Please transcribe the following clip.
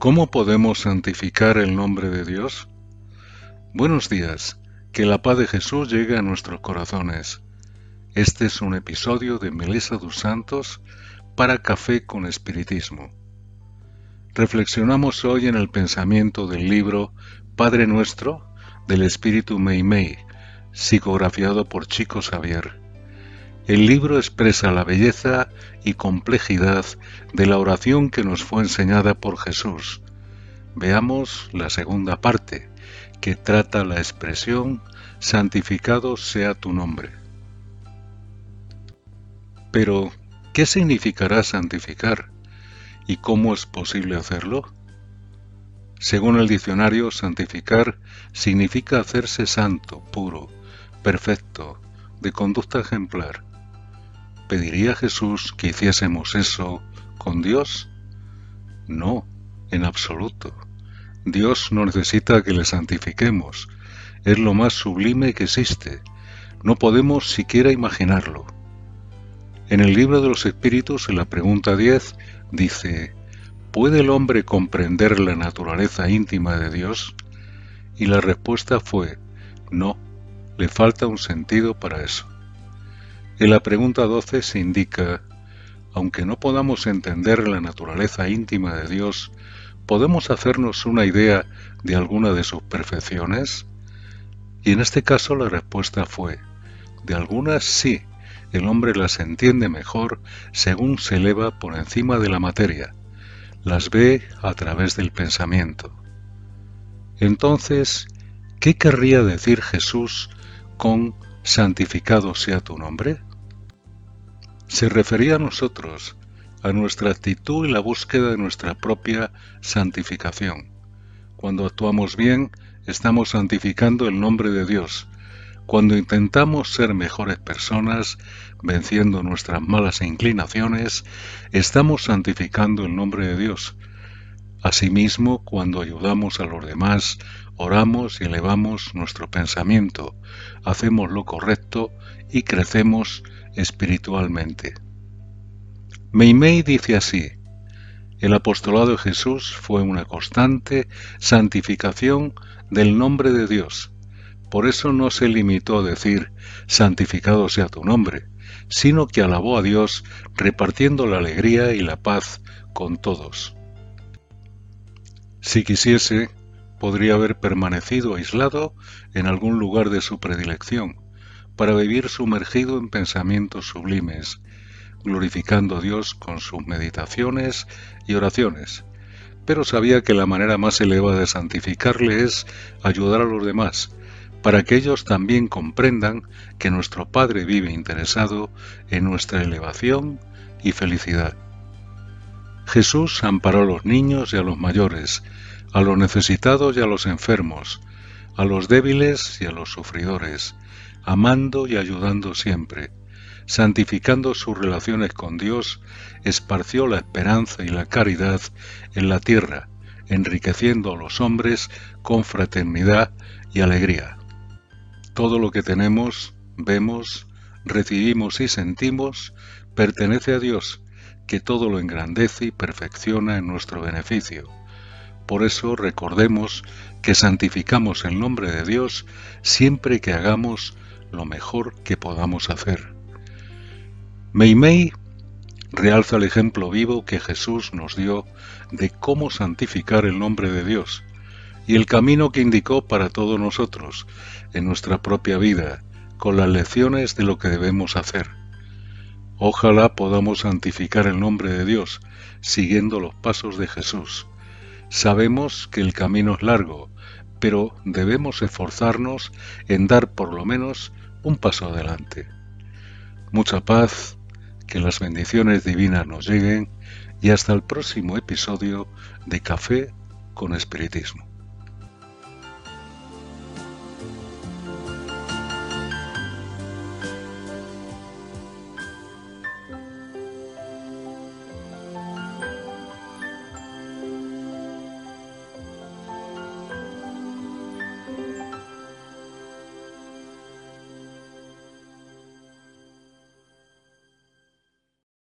¿Cómo podemos santificar el nombre de Dios? Buenos días, que la paz de Jesús llegue a nuestros corazones. Este es un episodio de Melesa dos Santos para Café con Espiritismo. Reflexionamos hoy en el pensamiento del libro Padre Nuestro del Espíritu Mei Mei, psicografiado por Chico Xavier. El libro expresa la belleza y complejidad de la oración que nos fue enseñada por Jesús. Veamos la segunda parte, que trata la expresión santificado sea tu nombre. Pero, ¿qué significará santificar? ¿Y cómo es posible hacerlo? Según el diccionario, santificar significa hacerse santo, puro, perfecto, de conducta ejemplar. ¿Pediría Jesús que hiciésemos eso con Dios? No, en absoluto. Dios no necesita que le santifiquemos. Es lo más sublime que existe. No podemos siquiera imaginarlo. En el libro de los Espíritus, en la pregunta 10, dice, ¿puede el hombre comprender la naturaleza íntima de Dios? Y la respuesta fue, no, le falta un sentido para eso. En la pregunta 12 se indica, aunque no podamos entender la naturaleza íntima de Dios, ¿podemos hacernos una idea de alguna de sus perfecciones? Y en este caso la respuesta fue, de algunas sí, el hombre las entiende mejor según se eleva por encima de la materia, las ve a través del pensamiento. Entonces, ¿qué querría decir Jesús con santificado sea tu nombre? Se refería a nosotros, a nuestra actitud y la búsqueda de nuestra propia santificación. Cuando actuamos bien, estamos santificando el nombre de Dios. Cuando intentamos ser mejores personas, venciendo nuestras malas inclinaciones, estamos santificando el nombre de Dios. Asimismo, cuando ayudamos a los demás, oramos y elevamos nuestro pensamiento, hacemos lo correcto y crecemos espiritualmente. Meimei dice así, el apostolado de Jesús fue una constante santificación del nombre de Dios. Por eso no se limitó a decir, santificado sea tu nombre, sino que alabó a Dios repartiendo la alegría y la paz con todos. Si quisiese, podría haber permanecido aislado en algún lugar de su predilección, para vivir sumergido en pensamientos sublimes, glorificando a Dios con sus meditaciones y oraciones. Pero sabía que la manera más elevada de santificarle es ayudar a los demás, para que ellos también comprendan que nuestro Padre vive interesado en nuestra elevación y felicidad. Jesús amparó a los niños y a los mayores, a los necesitados y a los enfermos, a los débiles y a los sufridores, amando y ayudando siempre, santificando sus relaciones con Dios, esparció la esperanza y la caridad en la tierra, enriqueciendo a los hombres con fraternidad y alegría. Todo lo que tenemos, vemos, recibimos y sentimos pertenece a Dios, que todo lo engrandece y perfecciona en nuestro beneficio. Por eso recordemos que santificamos el nombre de Dios siempre que hagamos lo mejor que podamos hacer. Meimei realza el ejemplo vivo que Jesús nos dio de cómo santificar el nombre de Dios y el camino que indicó para todos nosotros en nuestra propia vida, con las lecciones de lo que debemos hacer. Ojalá podamos santificar el nombre de Dios siguiendo los pasos de Jesús. Sabemos que el camino es largo, pero debemos esforzarnos en dar por lo menos un paso adelante. Mucha paz, que las bendiciones divinas nos lleguen y hasta el próximo episodio de Café con Espiritismo.